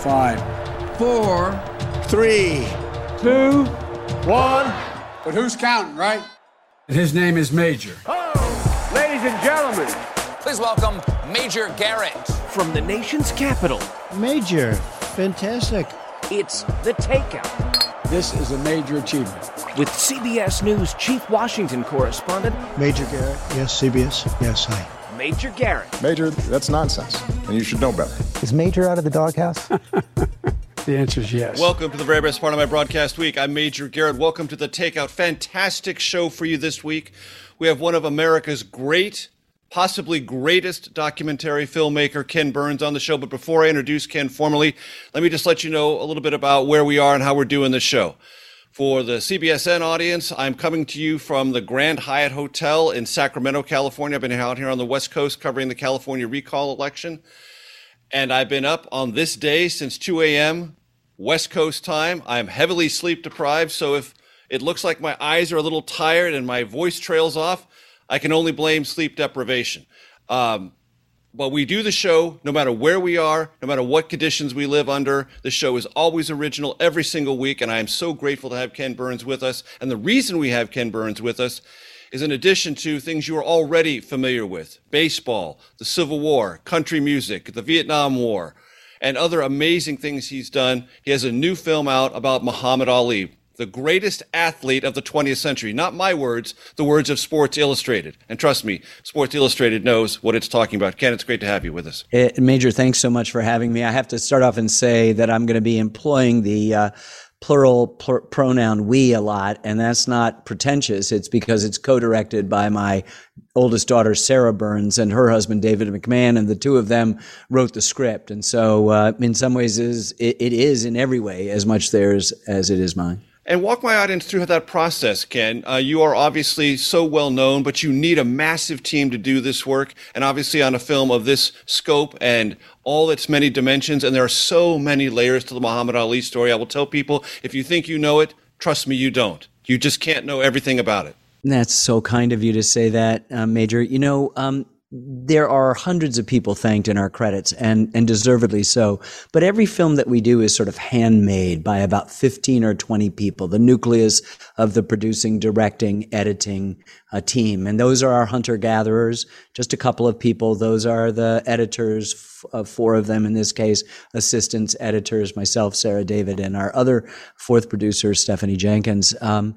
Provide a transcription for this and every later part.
Five, four, three, two, one. But who's counting, right? And his name is Major. Oh, ladies and gentlemen, please welcome Major Garrett from the nation's capital. Major, fantastic. It's the takeout. This is a major achievement. With CBS News Chief Washington correspondent Major Garrett. Yes, CBS. Yes, hi. Major Garrett. Major, that's nonsense, and you should know better. Is Major out of the doghouse? the answer is yes. Welcome to the very best part of my broadcast week. I'm Major Garrett. Welcome to the Takeout. Fantastic show for you this week. We have one of America's great, possibly greatest documentary filmmaker, Ken Burns, on the show. But before I introduce Ken formally, let me just let you know a little bit about where we are and how we're doing the show. For the CBSN audience, I'm coming to you from the Grand Hyatt Hotel in Sacramento, California. I've been out here on the West Coast covering the California recall election. And I've been up on this day since 2 a.m. West Coast time. I'm heavily sleep deprived. So if it looks like my eyes are a little tired and my voice trails off, I can only blame sleep deprivation. Um, but we do the show no matter where we are, no matter what conditions we live under. The show is always original every single week, and I am so grateful to have Ken Burns with us. And the reason we have Ken Burns with us is in addition to things you are already familiar with baseball, the Civil War, country music, the Vietnam War, and other amazing things he's done. He has a new film out about Muhammad Ali, the greatest athlete of the 20th century. Not my words, the words of Sports Illustrated. And trust me, Sports Illustrated knows what it's talking about. Ken, it's great to have you with us. Uh, Major, thanks so much for having me. I have to start off and say that I'm going to be employing the uh, plural pl- pronoun we a lot, and that's not pretentious. It's because it's co-directed by my oldest daughter, Sarah Burns, and her husband, David McMahon, and the two of them wrote the script. And so, uh, in some ways, is it, it is in every way as much theirs as it is mine and walk my audience through that process, Ken. Uh, you are obviously so well known, but you need a massive team to do this work. And obviously, on a film of this scope and all its many dimensions, and there are so many layers to the Muhammad Ali story. I will tell people if you think you know it, trust me, you don't. You just can't know everything about it. That's so kind of you to say that, uh, Major. You know, um, there are hundreds of people thanked in our credits and, and deservedly so. But every film that we do is sort of handmade by about 15 or 20 people, the nucleus of the producing, directing, editing uh, team. And those are our hunter gatherers, just a couple of people. Those are the editors, f- uh, four of them in this case, assistants, editors, myself, Sarah David, and our other fourth producer, Stephanie Jenkins. Um,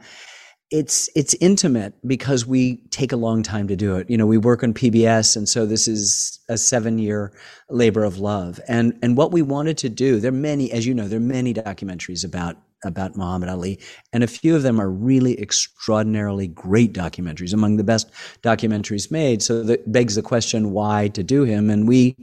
it's it's intimate because we take a long time to do it. You know, we work on PBS, and so this is a seven year labor of love. And and what we wanted to do, there are many, as you know, there are many documentaries about about Muhammad Ali, and a few of them are really extraordinarily great documentaries, among the best documentaries made. So that begs the question, why to do him? And we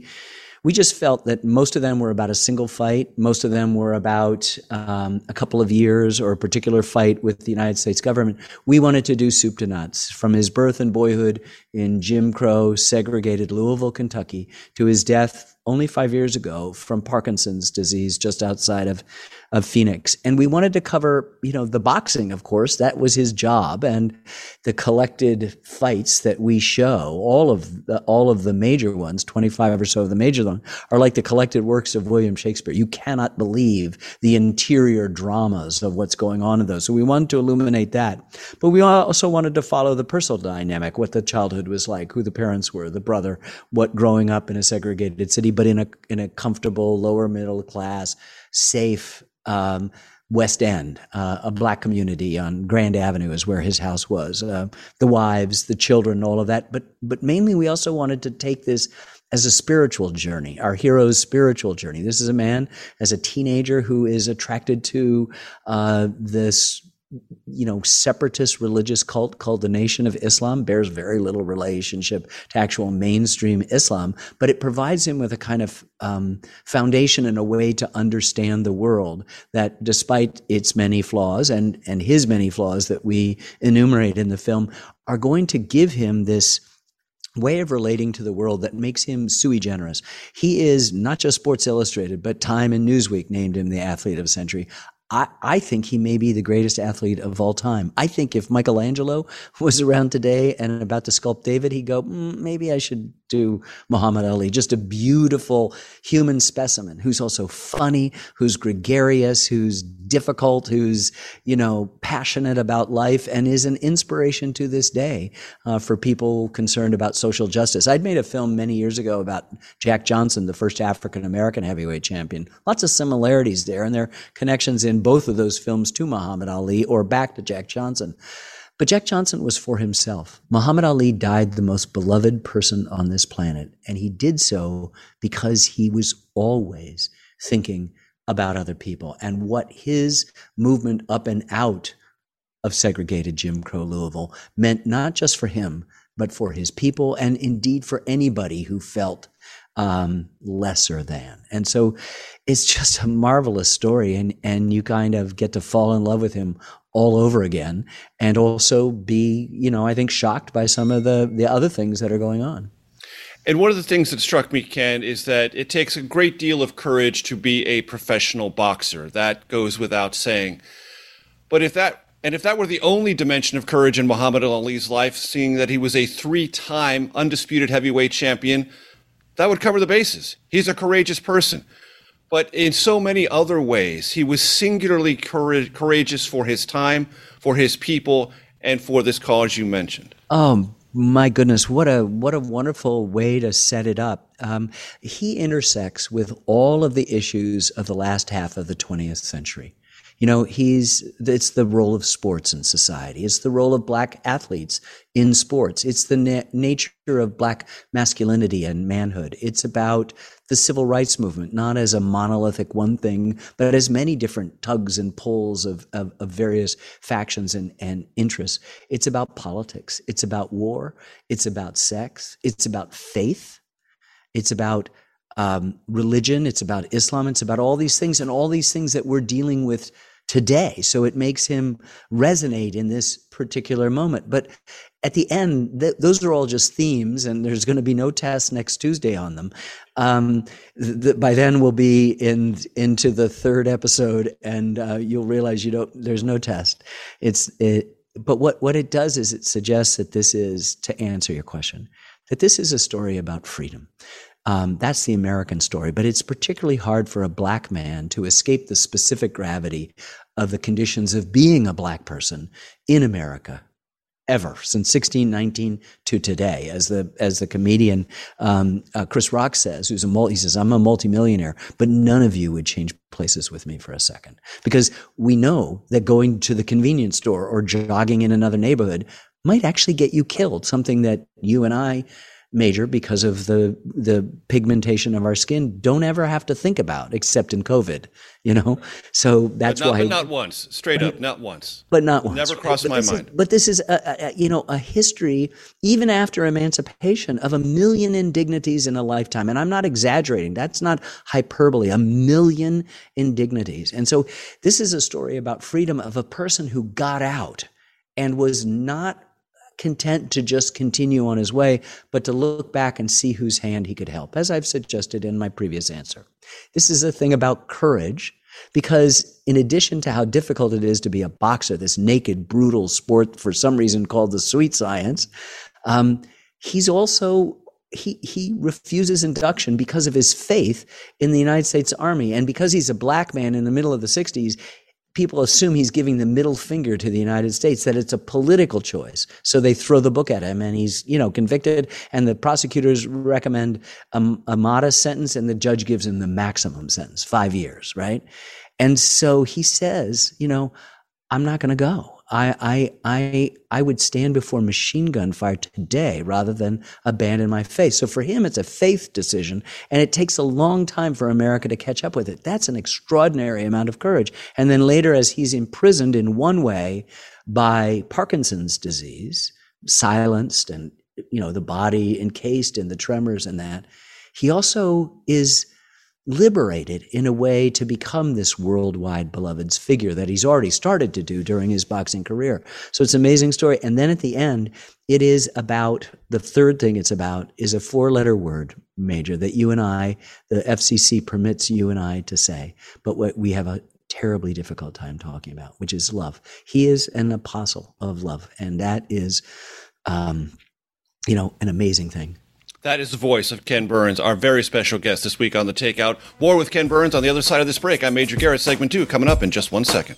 we just felt that most of them were about a single fight. Most of them were about um, a couple of years or a particular fight with the United States government. We wanted to do soup to nuts from his birth and boyhood in Jim Crow segregated Louisville, Kentucky to his death only five years ago from Parkinson's disease just outside of of Phoenix. And we wanted to cover, you know, the boxing, of course, that was his job and the collected fights that we show, all of the, all of the major ones, 25 or so of the major ones are like the collected works of William Shakespeare. You cannot believe the interior dramas of what's going on in those. So we wanted to illuminate that. But we also wanted to follow the personal dynamic, what the childhood was like, who the parents were, the brother, what growing up in a segregated city, but in a, in a comfortable lower middle class, safe, um, West End, uh, a black community on Grand Avenue is where his house was. Uh, the wives, the children, all of that. But but mainly, we also wanted to take this as a spiritual journey, our hero's spiritual journey. This is a man as a teenager who is attracted to uh, this you know, separatist religious cult called the Nation of Islam bears very little relationship to actual mainstream Islam, but it provides him with a kind of um, foundation and a way to understand the world that, despite its many flaws and and his many flaws that we enumerate in the film, are going to give him this way of relating to the world that makes him sui generis. He is not just Sports Illustrated, but Time and Newsweek named him the athlete of the century. I, I think he may be the greatest athlete of all time. I think if Michelangelo was around today and about to sculpt David, he'd go, mm, maybe I should do Muhammad Ali. Just a beautiful human specimen who's also funny, who's gregarious, who's difficult, who's, you know, passionate about life and is an inspiration to this day uh, for people concerned about social justice. I'd made a film many years ago about Jack Johnson, the first African American heavyweight champion. Lots of similarities there and there are connections in both of those films to Muhammad Ali or back to Jack Johnson. But Jack Johnson was for himself. Muhammad Ali died the most beloved person on this planet, and he did so because he was always thinking about other people and what his movement up and out of segregated Jim Crow Louisville meant not just for him, but for his people and indeed for anybody who felt um, lesser than. And so it's just a marvelous story. And, and you kind of get to fall in love with him all over again and also be, you know, I think shocked by some of the, the other things that are going on. And one of the things that struck me, Ken, is that it takes a great deal of courage to be a professional boxer. That goes without saying. But if that and if that were the only dimension of courage in Muhammad Ali's life, seeing that he was a three-time undisputed heavyweight champion, that would cover the bases. He's a courageous person. But in so many other ways, he was singularly courageous for his time, for his people, and for this cause you mentioned. Um, my goodness, what a what a wonderful way to set it up. Um, he intersects with all of the issues of the last half of the 20th century. You know, he's, it's the role of sports in society. It's the role of black athletes in sports. It's the na- nature of black masculinity and manhood. It's about the civil rights movement, not as a monolithic one thing, but as many different tugs and pulls of, of, of various factions and, and interests. It's about politics. It's about war. It's about sex. It's about faith. It's about um, religion. It's about Islam. It's about all these things and all these things that we're dealing with today. So it makes him resonate in this particular moment. But at the end, th- those are all just themes, and there's going to be no test next Tuesday on them. Um, th- by then, we'll be in into the third episode, and uh, you'll realize you don't. There's no test. It's it, but what what it does is it suggests that this is to answer your question that this is a story about freedom. Um, that's the American story, but it's particularly hard for a black man to escape the specific gravity of the conditions of being a black person in America ever since 1619 to today. As the as the comedian um, uh, Chris Rock says who's a multi he says I'm a multimillionaire but none of you would change places with me for a second. Because we know that going to the convenience store or jogging in another neighborhood might actually get you killed something that you and I major because of the the pigmentation of our skin don't ever have to think about except in covid you know? So that's but not, why but not once. Straight up not once. But not once. Never crossed but my mind is, but this is a, a, you know a history even after emancipation of a million indignities in a lifetime. And i'm not exaggerating. That's not hyperbole. A million indignities. And so this is a story about freedom of a person who got out and was not content to just continue on his way, but to look back and see whose hand he could help, as I've suggested in my previous answer. This is a thing about courage, because in addition to how difficult it is to be a boxer, this naked, brutal sport for some reason called the sweet science, um, he's also he he refuses induction because of his faith in the United States Army and because he's a black man in the middle of the 60s people assume he's giving the middle finger to the United States, that it's a political choice. So they throw the book at him and he's, you know, convicted and the prosecutors recommend a, a modest sentence and the judge gives him the maximum sentence, five years, right? And so he says, you know, I'm not going to go. I, I, I, I would stand before machine gun fire today rather than abandon my faith. So for him, it's a faith decision, and it takes a long time for America to catch up with it. That's an extraordinary amount of courage. And then later, as he's imprisoned in one way by Parkinson's disease, silenced and you know the body encased in the tremors and that, he also is liberated in a way to become this worldwide beloved's figure that he's already started to do during his boxing career. So it's an amazing story. And then at the end, it is about the third thing it's about is a four letter word, Major, that you and I, the FCC permits you and I to say, but what we have a terribly difficult time talking about, which is love. He is an apostle of love. And that is, um, you know, an amazing thing. That is the voice of Ken Burns, our very special guest this week on The Takeout. War with Ken Burns on the other side of this break. I'm Major Garrett, segment two, coming up in just one second.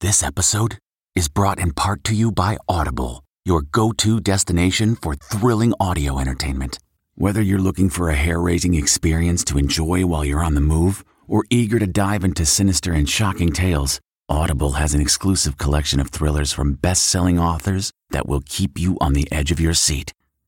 This episode is brought in part to you by Audible, your go to destination for thrilling audio entertainment. Whether you're looking for a hair raising experience to enjoy while you're on the move or eager to dive into sinister and shocking tales, Audible has an exclusive collection of thrillers from best selling authors that will keep you on the edge of your seat.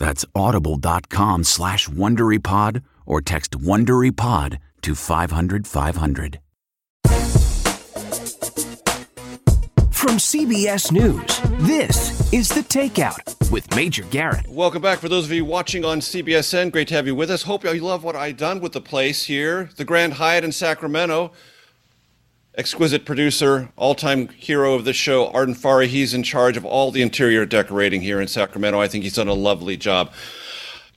That's audible.com slash WonderyPod or text WonderyPod to 500, 500. From CBS News, this is The Takeout with Major Garrett. Welcome back. For those of you watching on CBSN, great to have you with us. Hope you love what I done with the place here, the Grand Hyatt in Sacramento exquisite producer, all time hero of the show, Arden Farhi. He's in charge of all the interior decorating here in Sacramento. I think he's done a lovely job.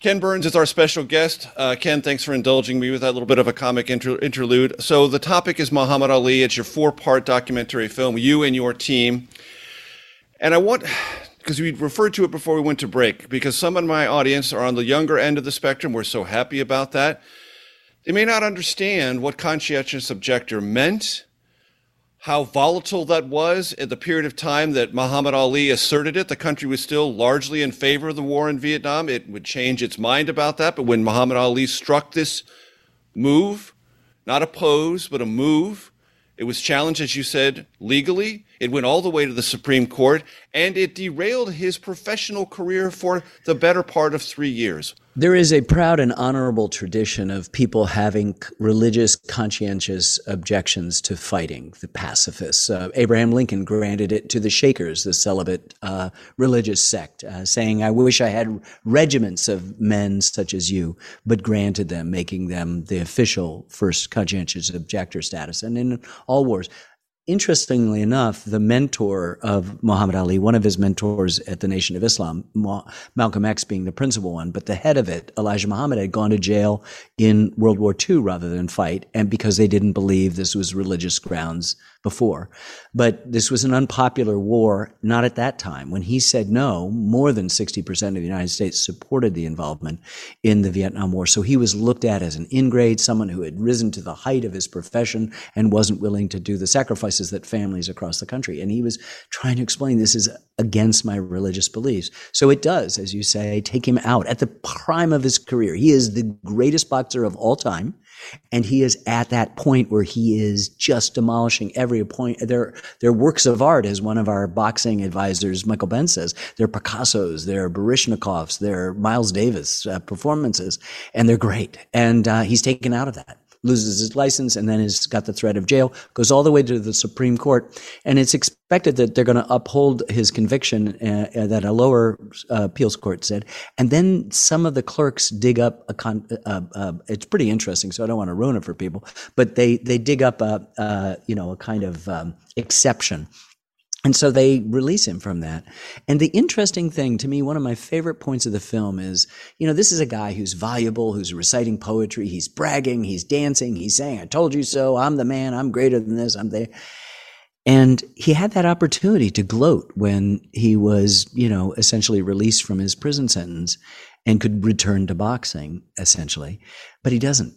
Ken Burns is our special guest. Uh, Ken, thanks for indulging me with that little bit of a comic inter- interlude. So, the topic is Muhammad Ali. It's your four part documentary film, you and your team. And I want, because we referred to it before we went to break, because some of my audience are on the younger end of the spectrum. We're so happy about that. They may not understand what conscientious objector meant how volatile that was at the period of time that Muhammad Ali asserted it. The country was still largely in favor of the war in Vietnam. It would change its mind about that. But when Muhammad Ali struck this move, not a pose, but a move, it was challenged, as you said, legally. It went all the way to the Supreme Court, and it derailed his professional career for the better part of three years. There is a proud and honorable tradition of people having religious, conscientious objections to fighting, the pacifists. Uh, Abraham Lincoln granted it to the Shakers, the celibate uh, religious sect, uh, saying, I wish I had regiments of men such as you, but granted them, making them the official first conscientious objector status. And in all wars, Interestingly enough, the mentor of Muhammad Ali, one of his mentors at the Nation of Islam, Malcolm X being the principal one, but the head of it, Elijah Muhammad, had gone to jail in World War II rather than fight, and because they didn't believe this was religious grounds before. But this was an unpopular war, not at that time. When he said no, more than 60% of the United States supported the involvement in the Vietnam War. So he was looked at as an ingrate, someone who had risen to the height of his profession and wasn't willing to do the sacrifices that families across the country. And he was trying to explain this is against my religious beliefs. So it does, as you say, take him out at the prime of his career. He is the greatest boxer of all time. And he is at that point where he is just demolishing every point. They're, they're works of art, as one of our boxing advisors, Michael Bentt says. They're Picasso's, they're Baryshnikov's, they're Miles Davis uh, performances, and they're great. And uh, he's taken out of that loses his license, and then has got the threat of jail, goes all the way to the Supreme Court. And it's expected that they're going to uphold his conviction uh, uh, that a lower uh, appeals court said. And then some of the clerks dig up a con, uh, uh it's pretty interesting, so I don't want to ruin it for people, but they, they dig up a, uh, you know, a kind of um, exception and so they release him from that. And the interesting thing to me, one of my favorite points of the film is, you know, this is a guy who's valuable, who's reciting poetry, he's bragging, he's dancing, he's saying, I told you so, I'm the man, I'm greater than this, I'm there. And he had that opportunity to gloat when he was, you know, essentially released from his prison sentence and could return to boxing, essentially. But he doesn't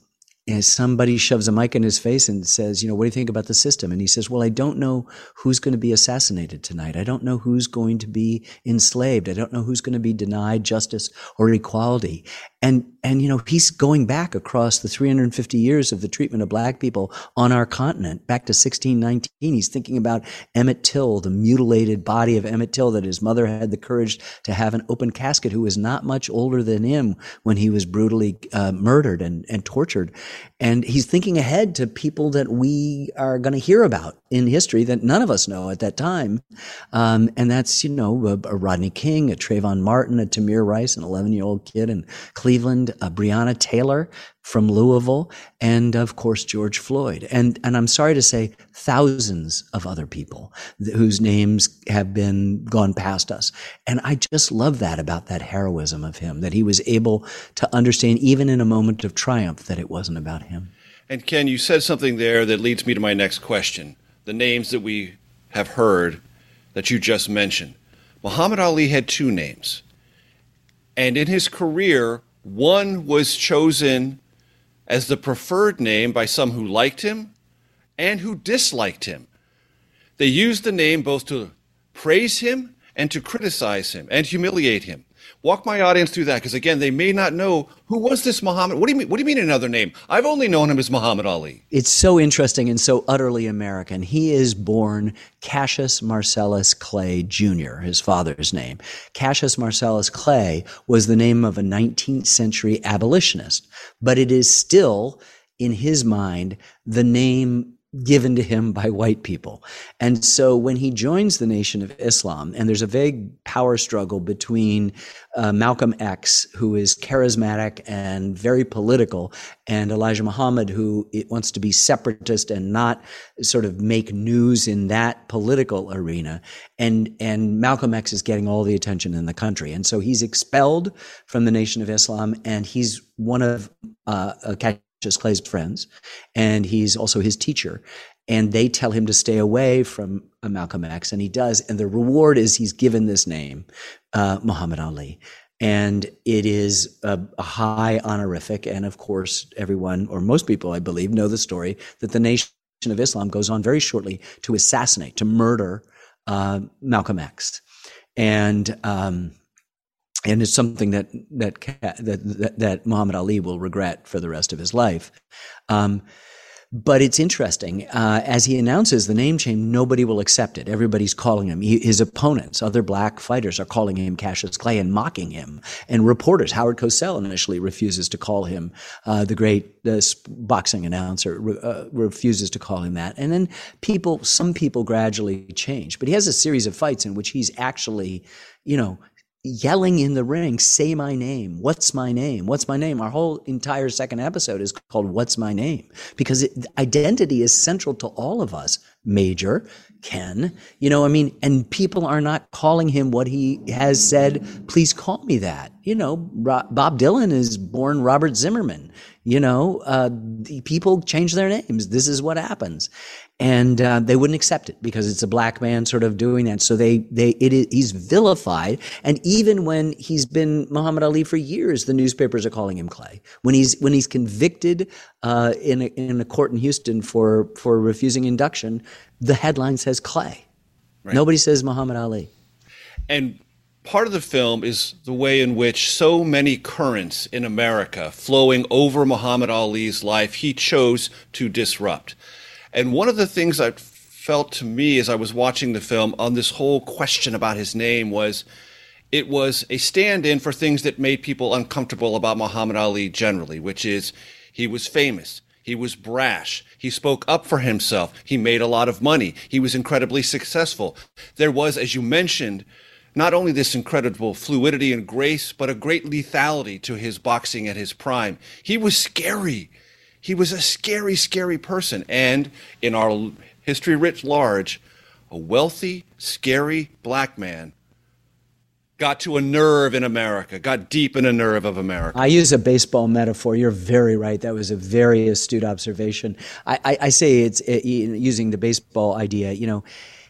and somebody shoves a mic in his face and says, you know, what do you think about the system? And he says, well, I don't know who's going to be assassinated tonight. I don't know who's going to be enslaved. I don't know who's going to be denied justice or equality. And, and, you know, he's going back across the 350 years of the treatment of black people on our continent, back to 1619. He's thinking about Emmett Till, the mutilated body of Emmett Till that his mother had the courage to have an open casket, who was not much older than him when he was brutally uh, murdered and, and tortured. And he's thinking ahead to people that we are going to hear about in history that none of us know at that time. Um, and that's, you know, a, a, Rodney King, a Trayvon Martin, a Tamir Rice, an 11 year old kid in Cleveland, a Breonna Taylor from Louisville, and of course, George Floyd. And, and I'm sorry to say thousands of other people whose names have been gone past us. And I just love that about that heroism of him, that he was able to understand even in a moment of triumph that it wasn't about him. And Ken, you said something there that leads me to my next question the names that we have heard that you just mentioned. Muhammad Ali had two names. And in his career, one was chosen as the preferred name by some who liked him and who disliked him. They used the name both to praise him and to criticize him and humiliate him. Walk my audience through that because again, they may not know who was this Muhammad. What do you mean? What do you mean another name? I've only known him as Muhammad Ali. It's so interesting and so utterly American. He is born Cassius Marcellus Clay Jr., his father's name. Cassius Marcellus Clay was the name of a 19th century abolitionist, but it is still in his mind the name given to him by white people. And so when he joins the Nation of Islam, and there's a vague power struggle between uh, Malcolm X, who is charismatic and very political, and Elijah Muhammad, who wants to be separatist and not sort of make news in that political arena. And, and Malcolm X is getting all the attention in the country. And so he's expelled from the Nation of Islam, and he's one of uh, Cassius Clay's friends, and he's also his teacher. And they tell him to stay away from uh, Malcolm X, and he does. And the reward is he's given this name, uh, Muhammad Ali. And it is a, a, high honorific. And of course, everyone, or most people, I believe, know the story that the Nation of Islam goes on very shortly to assassinate, to murder uh, Malcolm X. And um, and it's something that that that that Muhammad Ali will regret for the rest of his life. Um, but it's interesting. Uh, as he announces the name change, nobody will accept it. Everybody's calling him. He, his opponents, other black fighters, are calling him Cassius Clay and mocking him. And reporters, Howard Cosell initially refuses to call him uh, the great uh, boxing announcer, uh, refuses to call him that. And then people, some people gradually change. But he has a series of fights in which he's actually, you know, yelling in the ring, say my name. What's my name? What's my name? Our whole entire second episode is called What's My Name? Because it, identity is central to all of us. Major, Ken, you know, I mean, and people are not calling him what he has said, please call me that. You know, Bob Dylan is born Robert Zimmerman. You know, uh, people change their names. This is what happens and uh, they wouldn't accept it because it's a black man sort of doing that. So they they it is, he's vilified, and even when he's been Muhammad Ali for years, the newspapers are calling him Clay. When he's when he's convicted uh, in a, in a court in Houston for for refusing induction, the headline says Clay. Right. Nobody says Muhammad Ali. And part of the film is the way in which so many currents in America flowing over Muhammad Ali's life he chose to disrupt. And one of the things I felt to me as I was watching the film on this whole question about his name was it was a stand in for things that made people uncomfortable about Muhammad Ali generally, which is he was famous. He was brash. He spoke up for himself. He made a lot of money. He was incredibly successful. There was, as you mentioned, not only this incredible fluidity and grace, but a great lethality to his boxing at his prime. He was scary. He was a scary, scary person. And in our history writ large, a wealthy, scary black man got to a nerve in America, got deep in a nerve of America. I use a baseball metaphor. You're very right. That was a very astute observation. I, I, I say it's it, using the baseball idea. You know,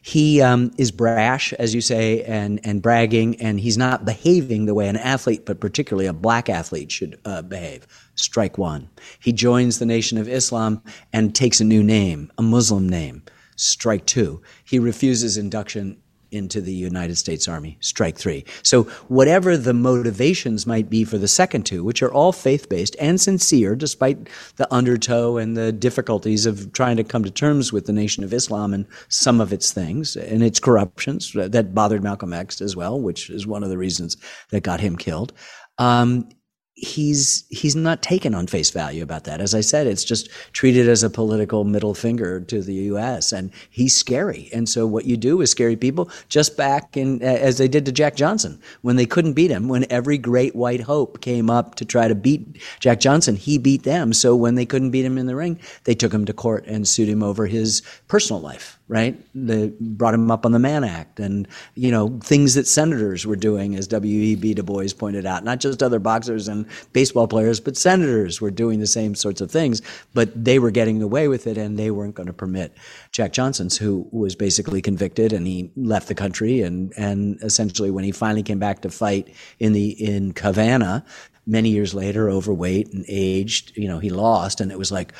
he um, is brash, as you say, and and bragging, and he's not behaving the way an athlete, but particularly a black athlete, should uh, behave. Strike one. He joins the Nation of Islam and takes a new name, a Muslim name. Strike two. He refuses induction into the United States Army. Strike three. So, whatever the motivations might be for the second two, which are all faith based and sincere, despite the undertow and the difficulties of trying to come to terms with the Nation of Islam and some of its things and its corruptions that bothered Malcolm X as well, which is one of the reasons that got him killed. Um, he's he's not taken on face value about that. As I said, it's just treated as a political middle finger to the U.S. and he's scary. And so what you do is scary people. Just back in as they did to Jack Johnson when they couldn't beat him, when every great white hope came up to try to beat Jack Johnson, he beat them. So when they couldn't beat him in the ring, they took him to court and sued him over his personal life right? They brought him up on the Mann Act and, you know, things that senators were doing, as W.E.B. Du Bois pointed out. Not just other boxers and baseball players, but senators were doing the same sorts of things, but they were getting away with it and they weren't going to permit Jack Johnson's, who was basically convicted and he left the country and, and essentially when he finally came back to fight in the, in Havana, many years later, overweight and aged, you know, he lost. And it was like,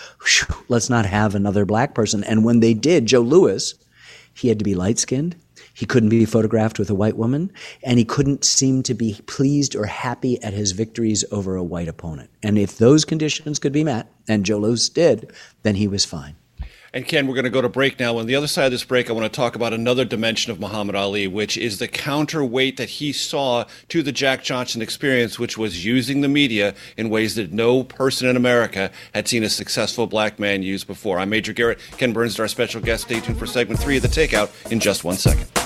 let's not have another black person. And when they did, Joe Louis, he had to be light skinned. He couldn't be photographed with a white woman, and he couldn't seem to be pleased or happy at his victories over a white opponent. And if those conditions could be met, and Joe Louis did, then he was fine. And Ken, we're going to go to break now. On the other side of this break, I want to talk about another dimension of Muhammad Ali, which is the counterweight that he saw to the Jack Johnson experience, which was using the media in ways that no person in America had seen a successful black man use before. I'm Major Garrett. Ken Burns is our special guest. Stay tuned for segment three of The Takeout in just one second.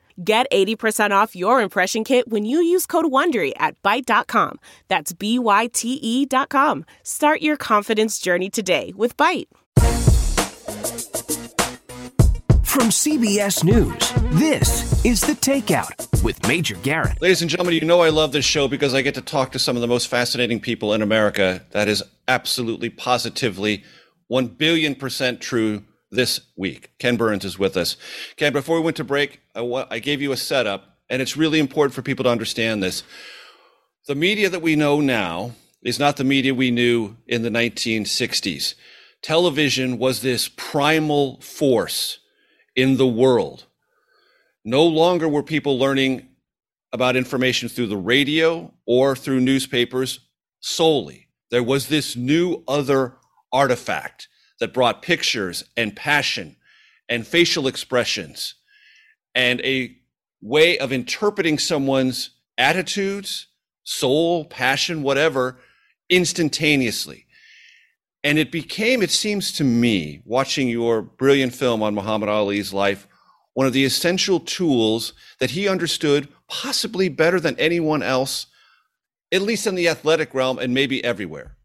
Get 80% off your impression kit when you use code WONDERY at Byte.com. That's B-Y-T-E dot com. Start your confidence journey today with Byte. From CBS News, this is The Takeout with Major Garrett. Ladies and gentlemen, you know I love this show because I get to talk to some of the most fascinating people in America. That is absolutely, positively, 1 billion percent true this week. Ken Burns is with us. Ken, before we went to break, I, I gave you a setup, and it's really important for people to understand this. The media that we know now is not the media we knew in the 1960s. Television was this primal force in the world. No longer were people learning about information through the radio or through newspapers solely. There was this new other artifact that brought pictures and passion and facial expressions and a way of interpreting someone's attitudes, soul, passion, whatever, instantaneously. And it became, it seems to me, watching your brilliant film on Muhammad Ali's life, one of the essential tools that he understood possibly better than anyone else, at least in the athletic realm and maybe everywhere.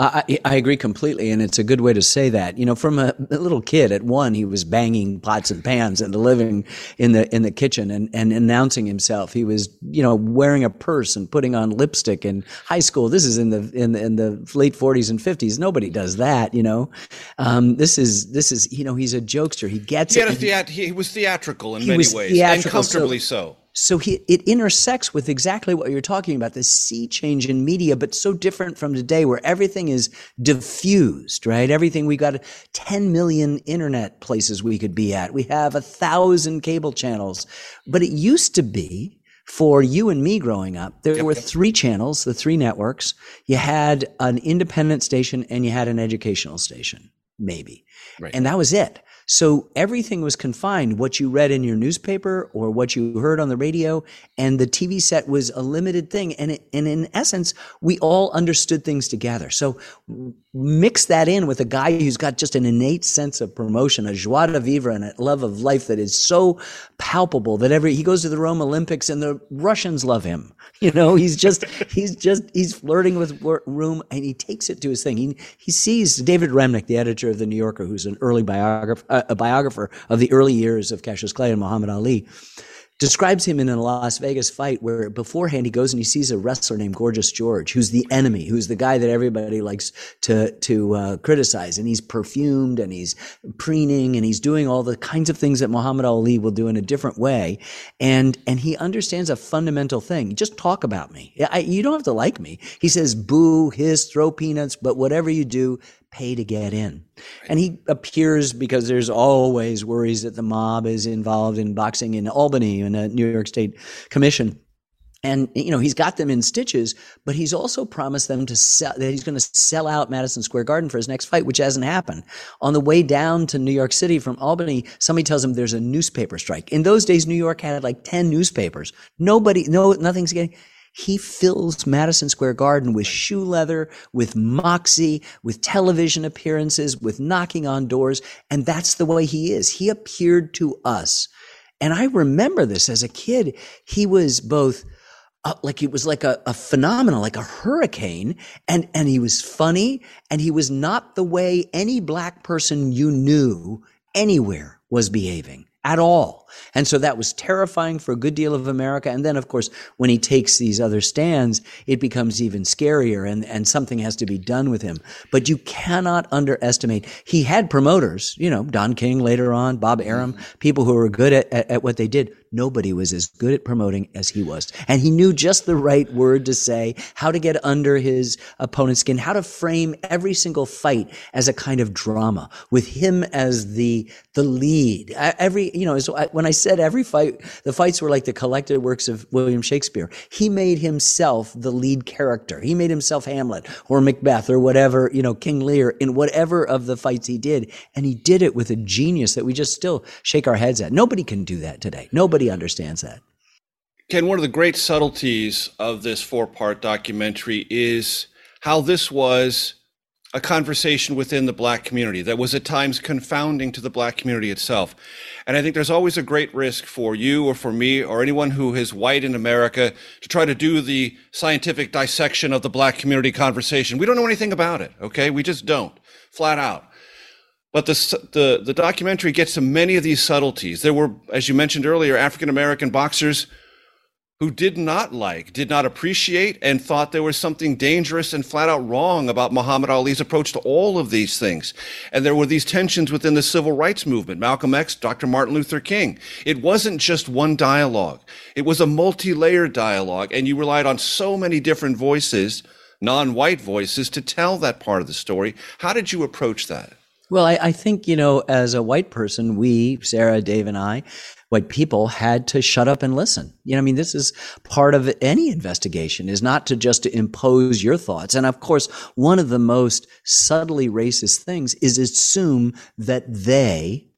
I, I, agree completely, and it's a good way to say that. You know, from a, a, little kid at one, he was banging pots and pans in the living in the in the kitchen and, and announcing himself. He was, you know, wearing a purse and putting on lipstick in high school. This is in the in the, in the late forties and fifties. Nobody does that, you know. Um, this is this is you know he's a jokester. He gets he it. Theat- he was theatrical in many ways, and comfortably so. so. So he, it intersects with exactly what you're talking about, this sea change in media, but so different from today where everything is diffused, right? Everything, we got 10 million internet places we could be at. We have a thousand cable channels, but it used to be for you and me growing up, there yep, were three channels, the three networks. You had an independent station and you had an educational station, maybe. Right. And that was it. So everything was confined, what you read in your newspaper or what you heard on the radio. And the TV set was a limited thing. And, it, and in essence, we all understood things together. So mix that in with a guy who's got just an innate sense of promotion, a joie de vivre and a love of life that is so palpable that every, he goes to the Rome Olympics and the Russians love him. You know, he's just, he's just, he's flirting with room and he takes it to his thing. He, he sees David Remnick, the editor of the New Yorker, who's an early biographer, uh, a biographer of the early years of Cassius Clay and Muhammad Ali describes him in a Las Vegas fight where beforehand he goes and he sees a wrestler named Gorgeous George, who's the enemy, who's the guy that everybody likes to to uh, criticize, and he's perfumed and he's preening and he's doing all the kinds of things that Muhammad Ali will do in a different way, and and he understands a fundamental thing. Just talk about me. I, you don't have to like me. He says, "Boo, hiss, throw peanuts, but whatever you do, pay to get in. And he appears because there's always worries that the mob is involved in boxing in Albany in a New York State commission. And you know he's got them in stitches, but he's also promised them to sell that he's going to sell out Madison Square Garden for his next fight, which hasn't happened. On the way down to New York City from Albany, somebody tells him there's a newspaper strike. In those days, New York had like ten newspapers. Nobody, no, nothing's getting he fills Madison Square Garden with shoe leather, with moxie, with television appearances, with knocking on doors. And that's the way he is. He appeared to us. And I remember this as a kid. He was both uh, like it was like a, a phenomenon, like a hurricane. And, and he was funny and he was not the way any black person you knew anywhere was behaving at all. And so that was terrifying for a good deal of America. And then, of course, when he takes these other stands, it becomes even scarier and, and something has to be done with him. But you cannot underestimate. He had promoters, you know, Don King later on, Bob Arum, mm-hmm. people who were good at, at, at what they did. Nobody was as good at promoting as he was. And he knew just the right word to say, how to get under his opponent's skin, how to frame every single fight as a kind of drama with him as the, the lead. Every, you know, when I said every fight, the fights were like the collected works of William Shakespeare. He made himself the lead character. He made himself Hamlet or Macbeth or whatever, you know, King Lear in whatever of the fights he did. And he did it with a genius that we just still shake our heads at. Nobody can do that today. Nobody understands that. Ken, one of the great subtleties of this four part documentary is how this was a conversation within the black community that was at times confounding to the black community itself. And I think there's always a great risk for you or for me or anyone who is white in America to try to do the scientific dissection of the black community conversation. We don't know anything about it, okay? We just don't, flat out. But the, the, the documentary gets to many of these subtleties. There were, as you mentioned earlier, African American boxers who did not like, did not appreciate, and thought there was something dangerous and flat out wrong about Muhammad Ali's approach to all of these things. And there were these tensions within the civil rights movement, Malcolm X, Dr. Martin Luther King. It wasn't just one dialogue. It was a multi-layered dialogue, and you relied on so many different voices, non-white voices, to tell that part of the story. How did you approach that? Well, I, I, think, you know, as a white person, we, Sarah, Dave, and I, white people had to shut up and listen. You know, I mean, this is part of any investigation is not to just to impose your thoughts. And of course, one of the most subtly racist things is assume that they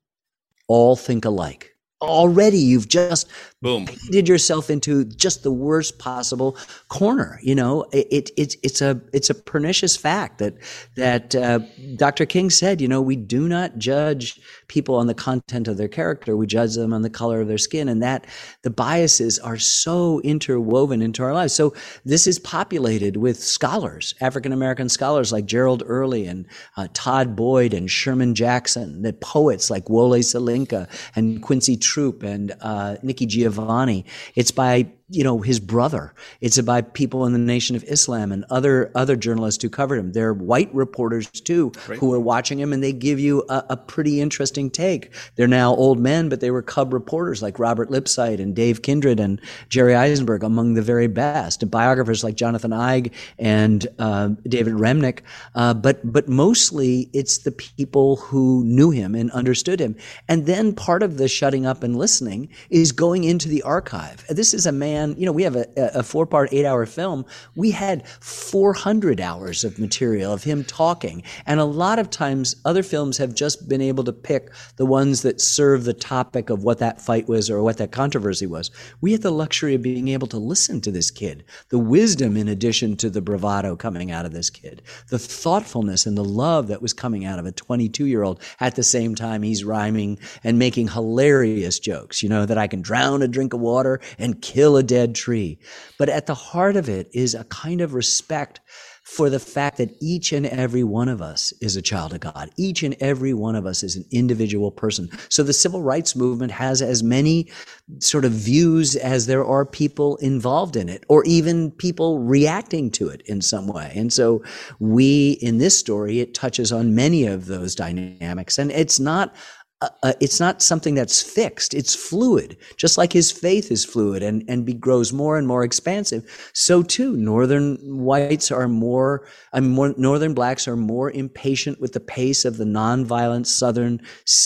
all think alike already you've just boom. did yourself into just the worst possible corner you know? It, it, it's a it's a pernicious fact that that uh, dr king said you know we do not judge people on the content of their character. We judge them on the color of their skin and that the biases are so interwoven into our lives. So this is populated with scholars african american scholars like gerald early and uh, todd boyd and sherman jackson the poets like wole soyinka and quincy Troupe and uh, Nikki Giovanni. It's by you know his brother. It's about people in the Nation of Islam and other other journalists who covered him. They're white reporters too right. who are watching him, and they give you a, a, pretty interesting take. They're now old men, but they were cub reporters like Robert Lipsyte and Dave Kindred and Jerry Izenberg, among the very best. And biographers like Jonathan Eig and uh, David Remnick. Uh, but but mostly it's the people who knew him and understood him. And then part of the shutting up and listening is going into the archive. This is a man ran, you know, we have a, a four part, eight hour film. We had 400 hours of material of him talking. And a lot of times, other films have just been able to pick the ones that serve the topic of what that fight was or what that controversy was. We had the luxury of being able to listen to this kid, the wisdom in addition to the bravado coming out of this kid, the thoughtfulness and the love that was coming out of a 22 year old at the same time he's rhyming and making hilarious jokes, you know, that I can drown a drink of water and kill a dead tree. But at the heart of it is a kind of respect for the fact that each and every one of us is a child of God. Each and every one of us is an individual person. So the civil rights movement has as many sort of views as there are people involved in it, or even people reacting to it in some way. And so we, in this story, it touches on many of those dynamics. And it's not uh, uh, it's not something that's fixed. It's fluid, just like his faith is fluid and, and be, grows more and more expansive. So too, northern whites are more, I mean, more, northern blacks are more impatient with the pace of the nonviolent southern,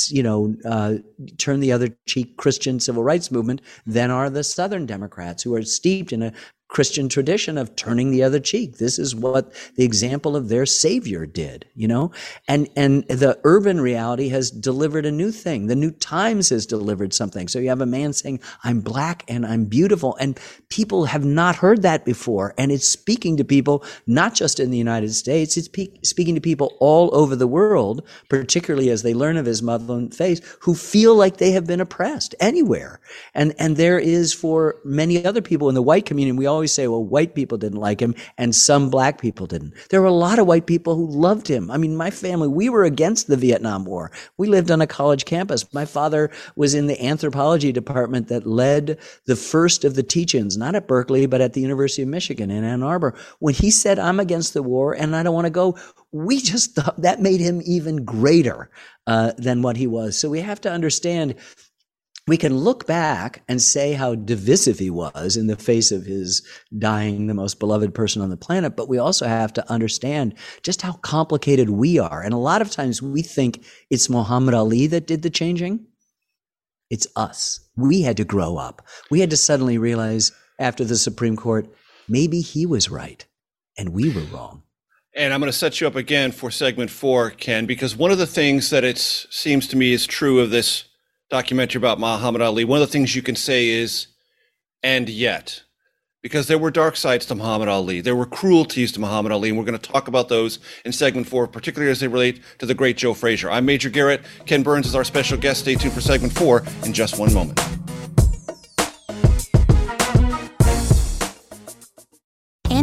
you know, uh, turn the other cheek Christian civil rights movement than are the southern Democrats who are steeped in a Christian tradition of turning the other cheek. This is what the example of their savior did, you know? And, and the urban reality has delivered a new thing. The New Times has delivered something. So you have a man saying, I'm black and I'm beautiful. And people have not heard that before. And it's speaking to people, not just in the United States, it's pe- speaking to people all over the world, particularly as they learn of his Muslim faith, who feel like they have been oppressed anywhere. And, and there is for many other people in the white community, we always say, well, white people didn't like him and some black people didn't. There were a lot of white people who loved him. I mean, my family, we were against the Vietnam War. We lived on a college campus. My father was in the anthropology department that led the first of the teach-ins, not at Berkeley, but at the University of Michigan in Ann Arbor. When he said, I'm against the war and I don't want to go, we just thought that made him even greater uh, than what he was. So we have to understand we can look back and say how divisive he was in the face of his dying the most beloved person on the planet, but we also have to understand just how complicated we are. And a lot of times we think it's Muhammad Ali that did the changing. It's us. We had to grow up. We had to suddenly realize after the Supreme Court, maybe he was right and we were wrong. And I'm going to set you up again for segment four, Ken, because one of the things that it seems to me is true of this documentary about Muhammad Ali, one of the things you can say is, and yet, because there were dark sides to Muhammad Ali, there were cruelties to Muhammad Ali, and we're going to talk about those in segment four, particularly as they relate to the great Joe Frazier. I'm Major Garrett. Ken Burns is our special guest. Stay tuned for segment four in just one moment.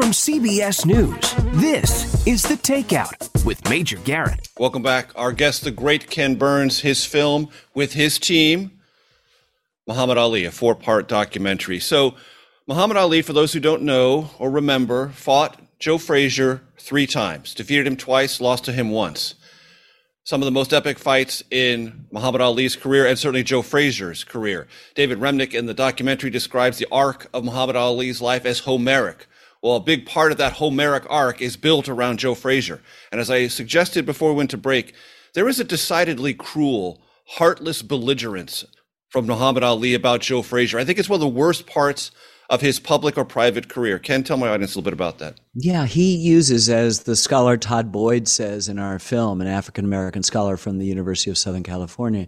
From CBS News, this is The Takeout with Major Garrett. Welcome back. Our guest, the great Ken Burns, his film with his team, Muhammad Ali, a four part documentary. So, Muhammad Ali, for those who don't know or remember, fought Joe Frazier three times, defeated him twice, lost to him once. Some of the most epic fights in Muhammad Ali's career and certainly Joe Frazier's career. David Remnick in the documentary describes the arc of Muhammad Ali's life as Homeric well, a big part of that Homeric arc is built around Joe Frazier. And as I suggested before we went to break, there is a decidedly cruel, heartless belligerence from Muhammad Ali about Joe Frazier. I think it's one of the worst parts of his public or private career. Ken, tell my audience a little bit about that. Yeah, he uses, as the scholar Todd Boyd says in our film, an African American scholar from the University of Southern California,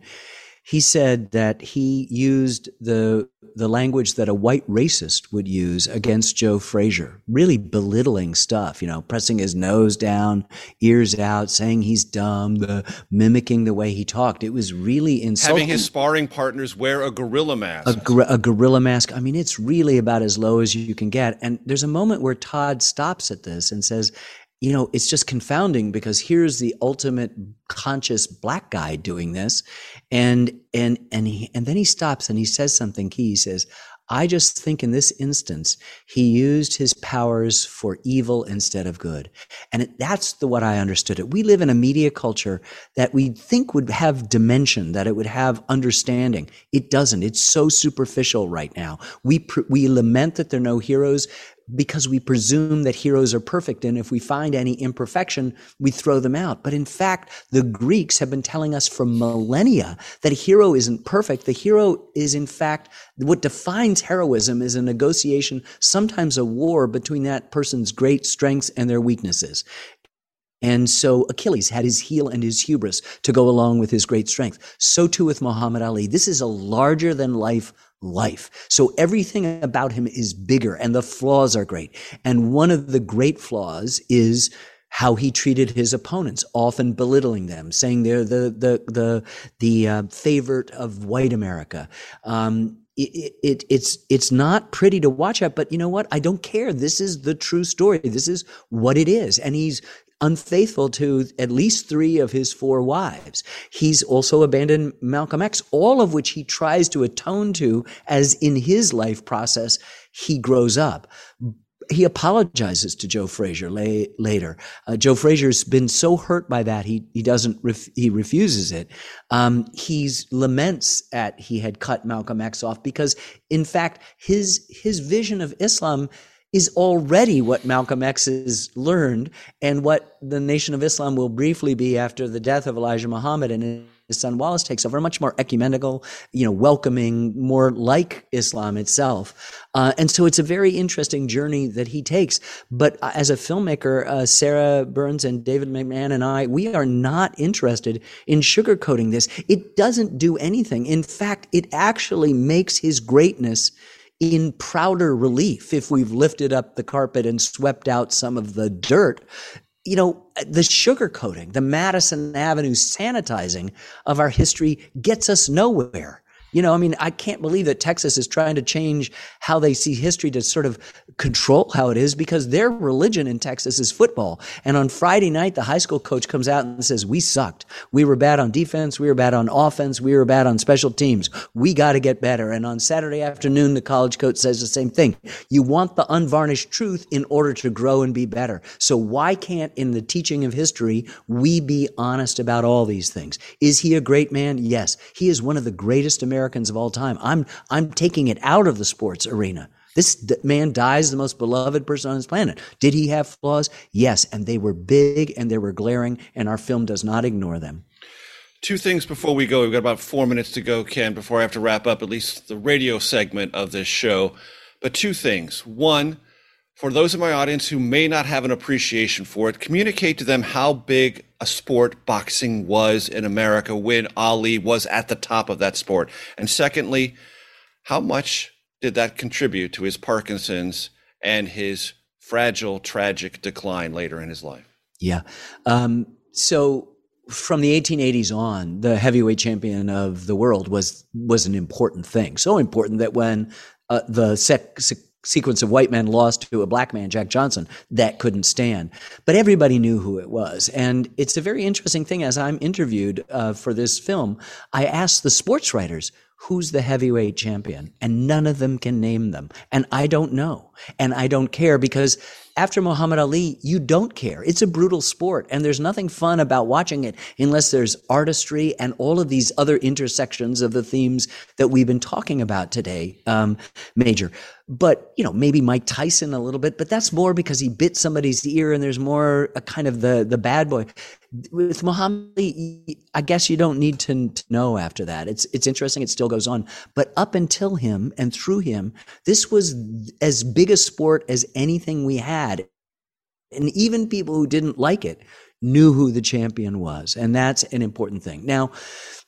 he said that he used the the language that a white racist would use against Joe Frazier, really belittling stuff, you know, pressing his nose down, ears out, saying he's dumb, the mimicking the way he talked. It was really insulting. Having his sparring partners wear a gorilla mask. A, a gorilla mask. I mean, it's really about as low as you can get. And there's a moment where Todd stops at this and says, you know, it's just confounding because here's the ultimate conscious black guy doing this. And, and, and he, and then he stops and he says something key. He says, I just think in this instance, he used his powers for evil instead of good. And that's the what I understood it. We live in a media culture that we think would have dimension, that it would have understanding. It doesn't. It's so superficial right now. We, we lament that there are no heroes because we presume that heroes are perfect. And if we find any imperfection, we throw them out. But in fact, the Greeks have been telling us for millennia that a hero isn't perfect. The hero is, in fact, what defines heroism is a negotiation, sometimes a war between that person's great strengths and their weaknesses. And so Achilles had his heel and his hubris to go along with his great strength. So too with Muhammad Ali. This is a larger than life life. So everything about him is bigger and the flaws are great. And one of the great flaws is how he treated his opponents, often belittling them, saying they're the the the the uh, favorite of white America. Um, it, it, it's it's not pretty to watch at, but you know what? I don't care. This is the true story. This is what it is, and he's unfaithful to at least three of his four wives. He's also abandoned Malcolm X, all of which he tries to atone to as in his life process he grows up. He apologizes to Joe Frazier later. Uh, Joe Frazier's been so hurt by that he he doesn't ref, he refuses it. Um, he's laments at he had cut Malcolm X off because in fact his his vision of Islam is already what Malcolm X has learned and what the Nation of Islam will briefly be after the death of Elijah Muhammad and his son Wallace takes over, much more ecumenical, you know, welcoming, more like Islam itself. Uh, and so it's a very interesting journey that he takes. But uh, as a filmmaker, uh, Sarah Burns and David McMahon and I, we are not interested in sugarcoating this. It doesn't do anything. In fact, it actually makes his greatness in prouder relief if we've lifted up the carpet and swept out some of the dirt. You know, the sugarcoating, the Madison Avenue sanitizing of our history gets us nowhere. You know, I mean, I can't believe that Texas is trying to change how they see history to sort of control how it is because their religion in Texas is football. And on Friday night, the high school coach comes out and says, We sucked. We were bad on defense. We were bad on offense. We were bad on special teams. We got to get better. And on Saturday afternoon, the college coach says the same thing. You want the unvarnished truth in order to grow and be better. So why can't, in the teaching of history, we be honest about all these things? Is he a great man? Yes. He is one of the greatest Americans Americans of all time. I'm, I'm taking it out of the sports arena. This man dies the most beloved person on this planet. Did he have flaws? Yes. And they were big and they were glaring, and our film does not ignore them. Two things before we go. We've got about four minutes to go, Ken, before I have to wrap up at least the radio segment of this show. But two things. One, for those in my audience who may not have an appreciation for it, communicate to them how big a sport boxing was in America when Ali was at the top of that sport. And secondly, how much did that contribute to his Parkinson's and his fragile, tragic decline later in his life? Yeah. Um, so from the 1880s on, the heavyweight champion of the world was was an important thing. So important that when uh, the sec- sec- sequence of white men lost to a black man, Jack Johnson, that couldn't stand. But everybody knew who it was. And it's a very interesting thing as I'm interviewed uh, for this film, I asked the sports writers, who's the heavyweight champion? And none of them can name them. And I don't know. And I don't care because after Muhammad Ali, you don't care. It's a brutal sport and there's nothing fun about watching it unless there's artistry and all of these other intersections of the themes that we've been talking about today, um, Major. But, you know, maybe Mike Tyson a little bit, but that's more because he bit somebody's ear and there's more a kind of the, the bad boy. With Muhammad I guess you don't need to, to know after that. It's, it's interesting. It still goes on. But up until him and through him, this was as big a sport as anything we had. And even people who didn't like it knew who the champion was. And that's an important thing. Now,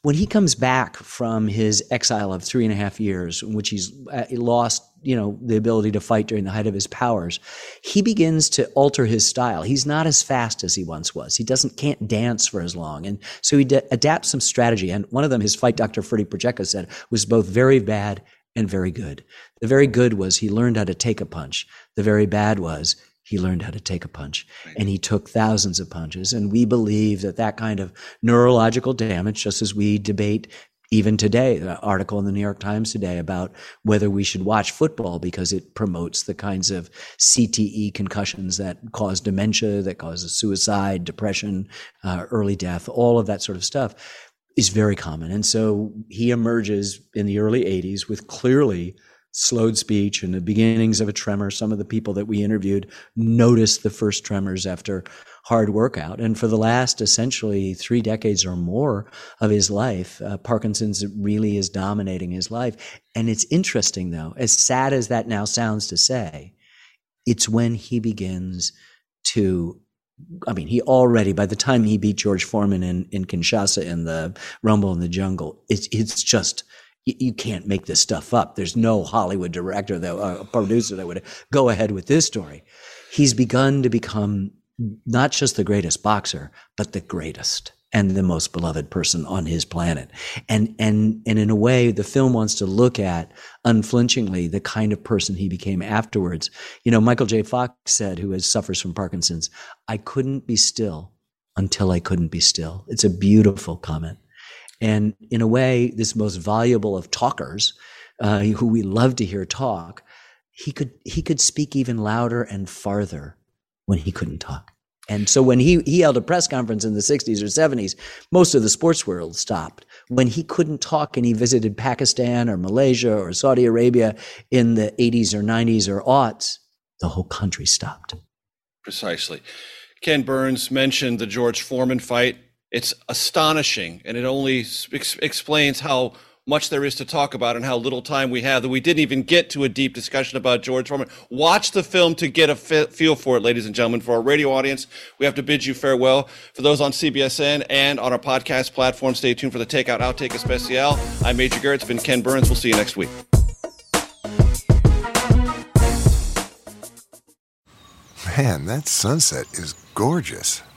when he comes back from his exile of three and a half years, in which he's uh, lost, you know, the ability to fight during the height of his powers, he begins to alter his style. He's not as fast as he once was. He doesn't can't dance for as long, and so he adapts some strategy. And one of them, his fight doctor Ferdie Pacheco said, was both very bad and very good. The very good was he learned how to take a punch. The very bad was he learned how to take a punch and he took thousands of punches. And we believe that that kind of neurological damage, just as we debate even today, the article in the New York Times today about whether we should watch football because it promotes the kinds of CTE concussions that cause dementia, that causes suicide, depression, uh, early death, all of that sort of stuff is very common. And so he emerges in the early 80s with clearly slowed speech and the beginnings of a tremor. Some of the people that we interviewed noticed the first tremors after hard workout. And for the last essentially three decades or more of his life, uh, Parkinson's really is dominating his life. And it's interesting, though, as sad as that now sounds to say, it's when he begins to I mean, he already, by the time he beat George Foreman in, in Kinshasa in the Rumble in the Jungle, it's, it's just, you, you can't make this stuff up. There's no Hollywood director, that, uh, producer that would go ahead with this story. He's begun to become not just the greatest boxer, but the greatest and the most beloved person on his planet. And, and, and in a way, the film wants to look at unflinchingly the kind of person he became afterwards. You know, Michael J. Fox said, who has suffers from Parkinson's, I couldn't be still until I couldn't be still. It's a beautiful comment. And in a way, this most valuable of talkers, uh, who we love to hear talk, he could, he could speak even louder and farther when he couldn't talk. And so when he, he held a press conference in the 60s or 70s, most of the sports world stopped. When he couldn't talk and he visited Pakistan or Malaysia or Saudi Arabia in the 80s or 90s or aughts, the whole country stopped. Precisely. Ken Burns mentioned the George Foreman fight. It's astonishing, and it only ex- explains how much there is to talk about and how little time we have that we didn't even get to a deep discussion about George Foreman. Watch the film to get a feel for it, ladies and gentlemen. For our radio audience, we have to bid you farewell. For those on CBSN and on our podcast platform, stay tuned for the Takeout Outtake Especial. I'm Major Garrett. It's been Ken Burns. We'll see you next week. Man, that sunset is gorgeous.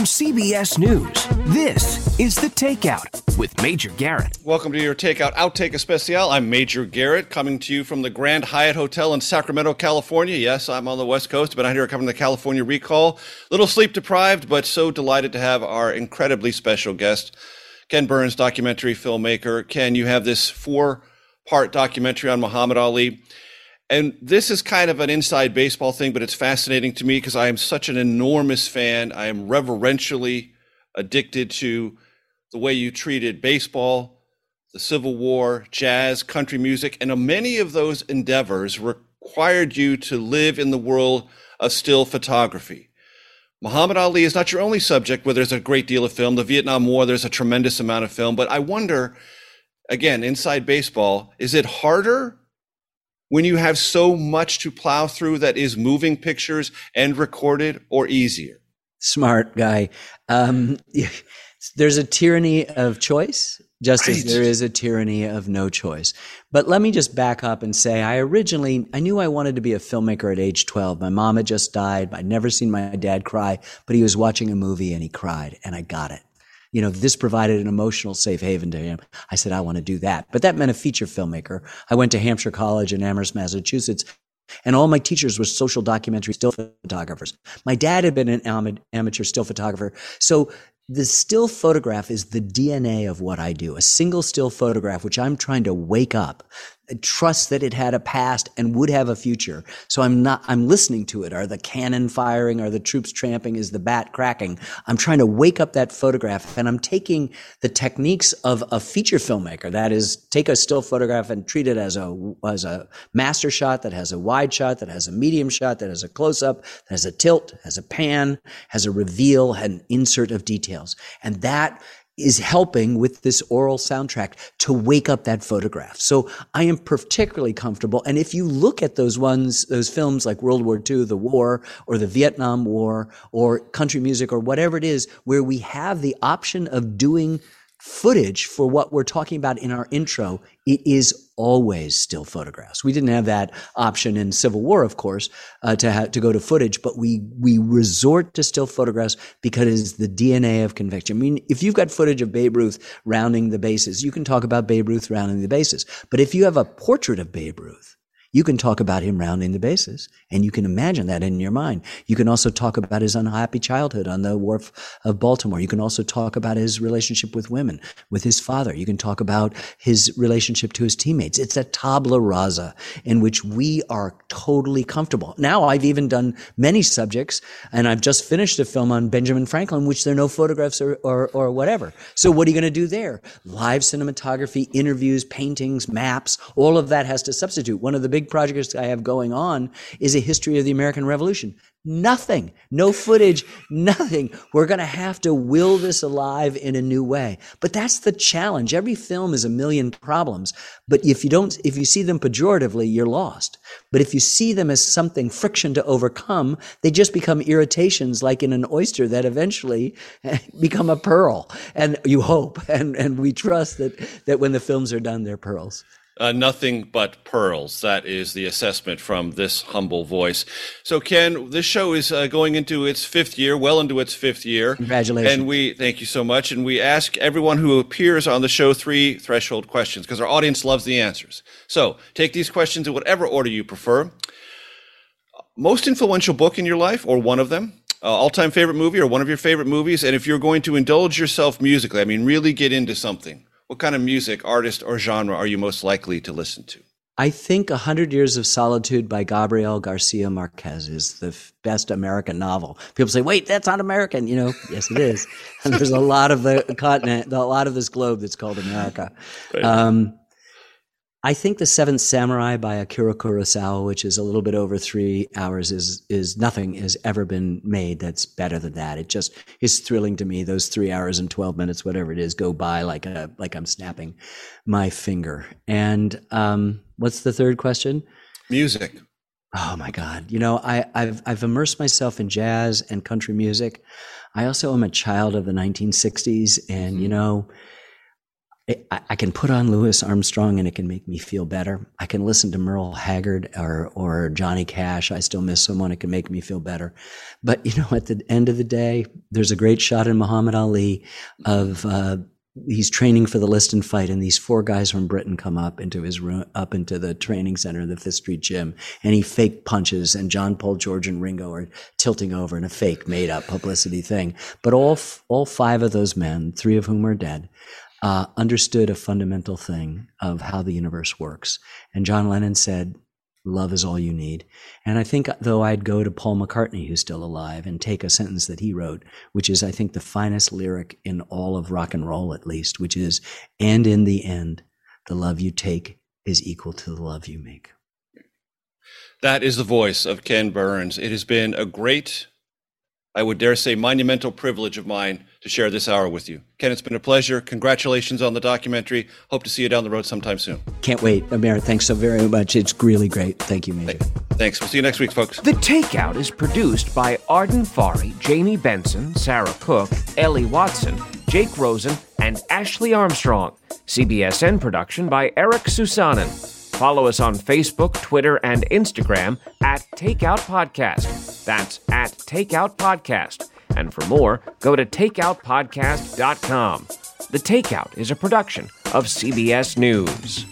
From CBS News, this is The Takeout with Major Garrett. Welcome to your Takeout Outtake Especial. I'm Major Garrett, coming to you from the Grand Hyatt Hotel in Sacramento, California. Yes, I'm on the West Coast, but I'm here covering the California recall. Little sleep deprived, but so delighted to have our incredibly special guest, Ken Burns, documentary filmmaker. Ken, you have this four part documentary on Muhammad Ali. And this is kind of an inside baseball thing, but it's fascinating to me because I am such an enormous fan. I am reverentially addicted to the way you treated baseball, the Civil War, jazz, country music, and uh, many of those endeavors required you to live in the world of still photography. Muhammad Ali is not your only subject where there's a great deal of film. The Vietnam War, there's a tremendous amount of film. But I wonder, again, inside baseball, is it harder when you have so much to plow through that is moving pictures and recorded or easier? Smart guy. Um, there's a tyranny of choice, just right. as there is a tyranny of no choice. But let me just back up and say I originally I knew I wanted to be a filmmaker at age 12. My mom had just died. I'd never seen my dad cry, but he was watching a movie and he cried and I got it you know, this provided an emotional safe haven to him. I said, I want to do that. But that meant a feature filmmaker. I went to Hampshire College in Amherst, Massachusetts, and all my teachers were social documentary still photographers. My dad had been an amateur still photographer. So the still photograph is the DNA of what I do. A single still photograph, which I'm trying to wake up trust that it had a past and would have a future. So I'm not, I'm listening to it. Are the cannon firing? Are the troops tramping? Is the bat cracking? I'm trying to wake up that photograph and I'm taking the techniques of a feature filmmaker. That is, take a still photograph and treat it as a, as a master shot that has a wide shot, that has a medium shot, that has a close up, that has a tilt, has a pan, has a reveal, an insert of details. And that is helping with this oral soundtrack to wake up that photograph. So I am particularly comfortable. And if you look at those ones, those films like World War II, the war, or the Vietnam War, or country music, or whatever it is, where we have the option of doing footage for what we're talking about in our intro, it is always still photographs. We didn't have that option in Civil War, of course, uh, to ha- to go to footage, but we we resort to still photographs because it is the DNA of conviction. I mean, if you've got footage of Babe Ruth rounding the bases, you can talk about Babe Ruth rounding the bases. But if you have a portrait of Babe Ruth, you can talk about him rounding the bases and you can imagine that in your mind. You can also talk about his unhappy childhood on the wharf of Baltimore. You can also talk about his relationship with women, with his father. You can talk about his relationship to his teammates. It's a tabla rasa in which we are totally comfortable. Now I've even done many subjects and I've just finished a film on Benjamin Franklin, which there are no photographs or, or, or whatever. So what are you going to do there? Live cinematography, interviews, paintings, maps, all of that has to substitute. One of the big big projects I have going on is a history of the American Revolution. Nothing, no footage, nothing. We're going to have to will this alive in a new way. But that's the challenge. Every film is a million problems. But if you don't, if you see them pejoratively, you're lost. But if you see them as something friction to overcome, they just become irritations like in an oyster that eventually eh, become a pearl. And you hope and, and we trust that, that when the films are done, they're pearls. Uh, nothing but pearls. That is the assessment from this humble voice. So, Ken, this show is uh, going into its fifth year, well into its fifth year. Congratulations. And we thank you so much. And we ask everyone who appears on the show three threshold questions because our audience loves the answers. So, take these questions in whatever order you prefer. Most influential book in your life, or one of them? Uh, all-time favorite movie, or one of your favorite movies? And if you're going to indulge yourself musically, I mean, really get into something what kind of music, artist, or genre are you most likely to listen to? I think A Hundred Years of Solitude by Gabriel Garcia Marquez is the f- best American novel. People say, wait, that's not American. You know, yes, it is. and there's a lot of the continent, a lot of this globe that's called America. Right. Um, I think the Seventh Samurai by Akira Kurosawa, which is a little bit over three hours, is is nothing has ever been made that's better than that. It just is thrilling to me. Those three hours and twelve minutes, whatever it is, go by like a like I'm snapping my finger. And um, what's the third question? Music. Oh my God! You know, I, I've I've immersed myself in jazz and country music. I also am a child of the 1960s, and you mm-hmm. know I, can put on Louis Armstrong and it can make me feel better. I can listen to Merle Haggard or, or Johnny Cash. I still miss someone. It can make me feel better. But, you know, at the end of the day, there's a great shot in Muhammad Ali of, uh, he's training for the Liston fight and these four guys from Britain come up into his room, up into the training center, the Fifth Street gym, and he fake punches and John Paul George and Ringo are tilting over in a fake made up publicity thing. But all, all five of those men, three of whom are dead, uh, understood a fundamental thing of how the universe works. And John Lennon said, Love is all you need. And I think, though, I'd go to Paul McCartney, who's still alive, and take a sentence that he wrote, which is, I think, the finest lyric in all of rock and roll, at least, which is, And in the end, the love you take is equal to the love you make. That is the voice of Ken Burns. It has been a great I would dare say, monumental privilege of mine to share this hour with you. Ken, it's been a pleasure. Congratulations on the documentary. Hope to see you down the road sometime soon. Can't wait. Major, thanks so very much. It's really great. Thank you, Major. Thanks. We'll see you next week, folks. The Takeout is produced by Arden Farhi, Jamie Benson, Sarah Cook, Ellie Watson, Jake Rosen, and Ashley Armstrong. CBSN production by Eric Susanen. Follow us on Facebook, Twitter, and Instagram at Takeout Podcast. That's at Takeout Podcast. And for more, go to takeoutpodcast.com. The Takeout is a production of CBS News.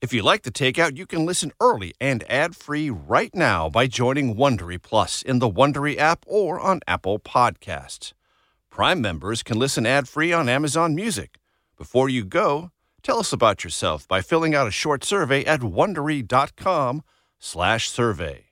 If you like the Takeout, you can listen early and ad-free right now by joining Wondery Plus in the Wondery app or on Apple Podcasts. Prime members can listen ad-free on Amazon Music. Before you go, Tell us about yourself by filling out a short survey at wondery.com/survey.